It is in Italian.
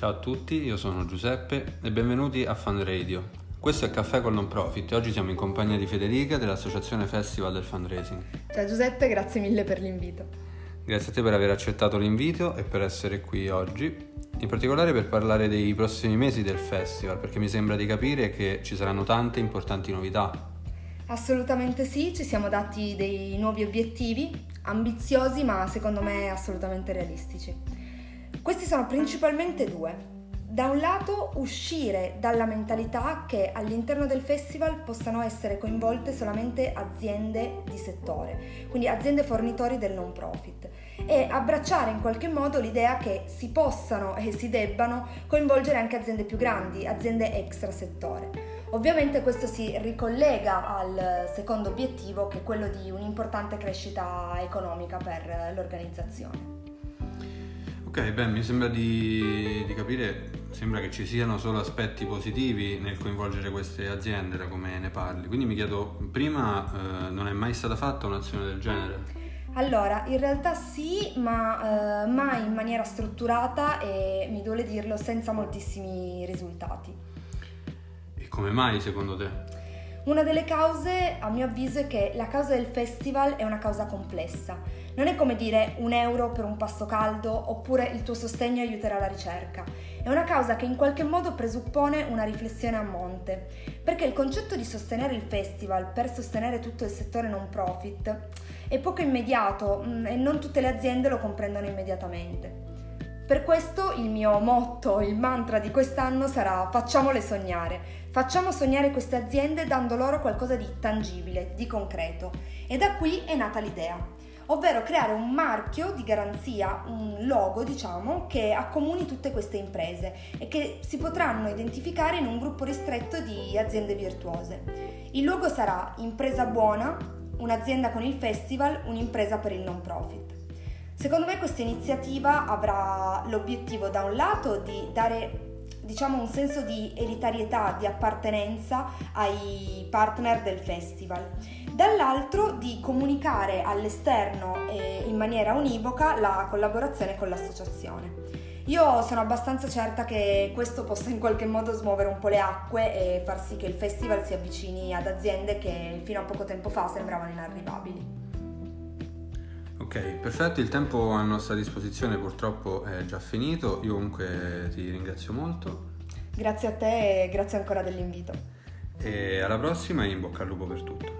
Ciao a tutti, io sono Giuseppe e benvenuti a Fan Radio. Questo è Caffè col Non Profit e oggi siamo in compagnia di Federica dell'Associazione Festival del Fundraising. Ciao Giuseppe, grazie mille per l'invito. Grazie a te per aver accettato l'invito e per essere qui oggi, in particolare per parlare dei prossimi mesi del festival, perché mi sembra di capire che ci saranno tante importanti novità. Assolutamente sì, ci siamo dati dei nuovi obiettivi, ambiziosi ma secondo me assolutamente realistici. Questi sono principalmente due. Da un lato uscire dalla mentalità che all'interno del festival possano essere coinvolte solamente aziende di settore, quindi aziende fornitori del non profit, e abbracciare in qualche modo l'idea che si possano e si debbano coinvolgere anche aziende più grandi, aziende extra settore. Ovviamente questo si ricollega al secondo obiettivo che è quello di un'importante crescita economica per l'organizzazione. Ok, beh, mi sembra di, di, capire, sembra che ci siano solo aspetti positivi nel coinvolgere queste aziende, da come ne parli. Quindi mi chiedo, prima eh, non è mai stata fatta un'azione del genere? Allora, in realtà sì, ma eh, mai in maniera strutturata e mi duole dirlo senza moltissimi risultati come mai secondo te? Una delle cause, a mio avviso, è che la causa del festival è una causa complessa. Non è come dire un euro per un pasto caldo oppure il tuo sostegno aiuterà la ricerca. È una causa che in qualche modo presuppone una riflessione a monte, perché il concetto di sostenere il festival per sostenere tutto il settore non profit è poco immediato mm, e non tutte le aziende lo comprendono immediatamente. Per questo il mio motto, il mantra di quest'anno sarà facciamole sognare. Facciamo sognare queste aziende dando loro qualcosa di tangibile, di concreto. E da qui è nata l'idea, ovvero creare un marchio di garanzia, un logo diciamo, che accomuni tutte queste imprese e che si potranno identificare in un gruppo ristretto di aziende virtuose. Il logo sarà impresa buona, un'azienda con il festival, un'impresa per il non profit. Secondo me questa iniziativa avrà l'obiettivo da un lato di dare diciamo un senso di elitarietà, di appartenenza ai partner del festival, dall'altro di comunicare all'esterno e in maniera univoca la collaborazione con l'associazione. Io sono abbastanza certa che questo possa in qualche modo smuovere un po' le acque e far sì che il festival si avvicini ad aziende che fino a poco tempo fa sembravano inarrivabili. Ok, perfetto, il tempo a nostra disposizione purtroppo è già finito, io comunque ti ringrazio molto. Grazie a te e grazie ancora dell'invito. E alla prossima e in bocca al lupo per tutto.